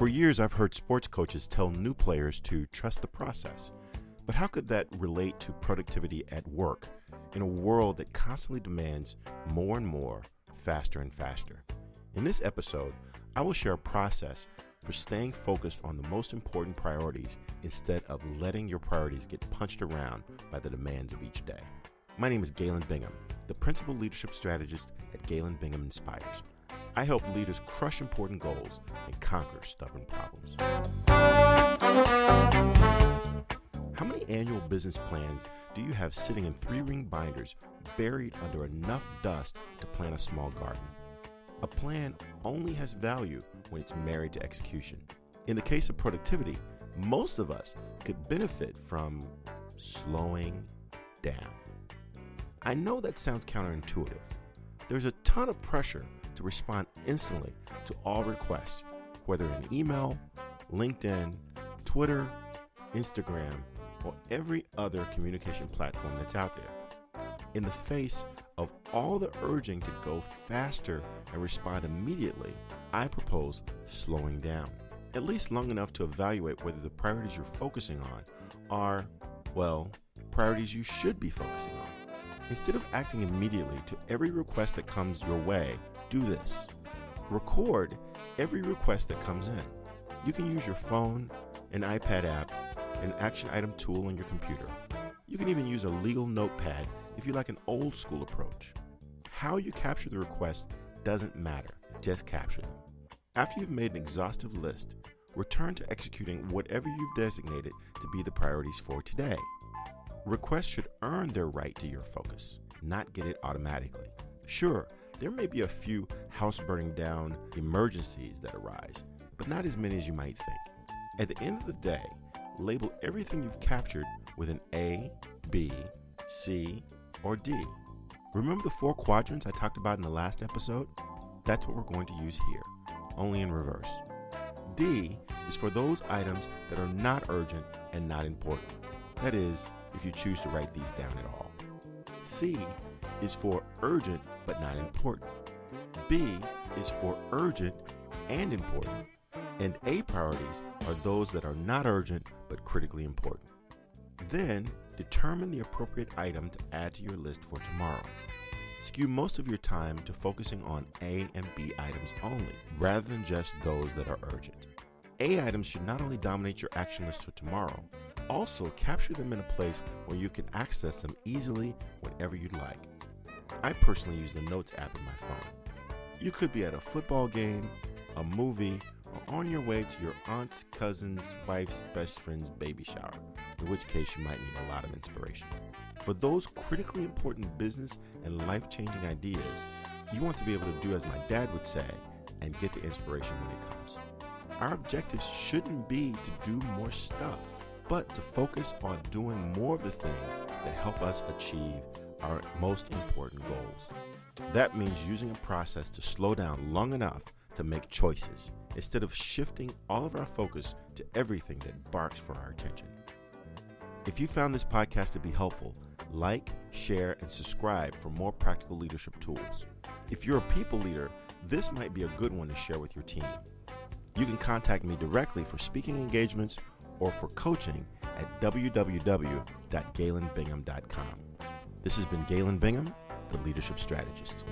For years, I've heard sports coaches tell new players to trust the process. But how could that relate to productivity at work in a world that constantly demands more and more, faster and faster? In this episode, I will share a process for staying focused on the most important priorities instead of letting your priorities get punched around by the demands of each day. My name is Galen Bingham, the Principal Leadership Strategist at Galen Bingham Inspires. I help leaders crush important goals and conquer stubborn problems. How many annual business plans do you have sitting in three ring binders buried under enough dust to plant a small garden? A plan only has value when it's married to execution. In the case of productivity, most of us could benefit from slowing down. I know that sounds counterintuitive. There's a ton of pressure to respond instantly to all requests, whether in email, LinkedIn, Twitter, Instagram, or every other communication platform that's out there. In the face of all the urging to go faster and respond immediately, I propose slowing down, at least long enough to evaluate whether the priorities you're focusing on are, well, priorities you should be focusing on. Instead of acting immediately to every request that comes your way, do this record every request that comes in. You can use your phone, an iPad app, an action item tool on your computer. You can even use a legal notepad if you like an old school approach. How you capture the request doesn't matter, just capture them. After you've made an exhaustive list, return to executing whatever you've designated to be the priorities for today. Requests should earn their right to your focus, not get it automatically. Sure, there may be a few house burning down emergencies that arise, but not as many as you might think. At the end of the day, label everything you've captured with an A, B, C, or D. Remember the four quadrants I talked about in the last episode? That's what we're going to use here, only in reverse. D is for those items that are not urgent and not important. That is, if you choose to write these down at all. C is for urgent but not important. B is for urgent and important. And A priorities are those that are not urgent but critically important. Then determine the appropriate item to add to your list for tomorrow. Skew most of your time to focusing on A and B items only, rather than just those that are urgent. A items should not only dominate your action list for tomorrow, also capture them in a place where you can access them easily whenever you'd like. I personally use the Notes app on my phone. You could be at a football game, a movie, or on your way to your aunt's, cousin's, wife's, best friend's baby shower, in which case you might need a lot of inspiration. For those critically important business and life changing ideas, you want to be able to do as my dad would say and get the inspiration when it comes. Our objectives shouldn't be to do more stuff, but to focus on doing more of the things that help us achieve our most important goals. That means using a process to slow down long enough to make choices instead of shifting all of our focus to everything that barks for our attention. If you found this podcast to be helpful, like, share, and subscribe for more practical leadership tools. If you're a people leader, this might be a good one to share with your team. You can contact me directly for speaking engagements or for coaching at www.galenbingham.com. This has been Galen Bingham, the Leadership Strategist.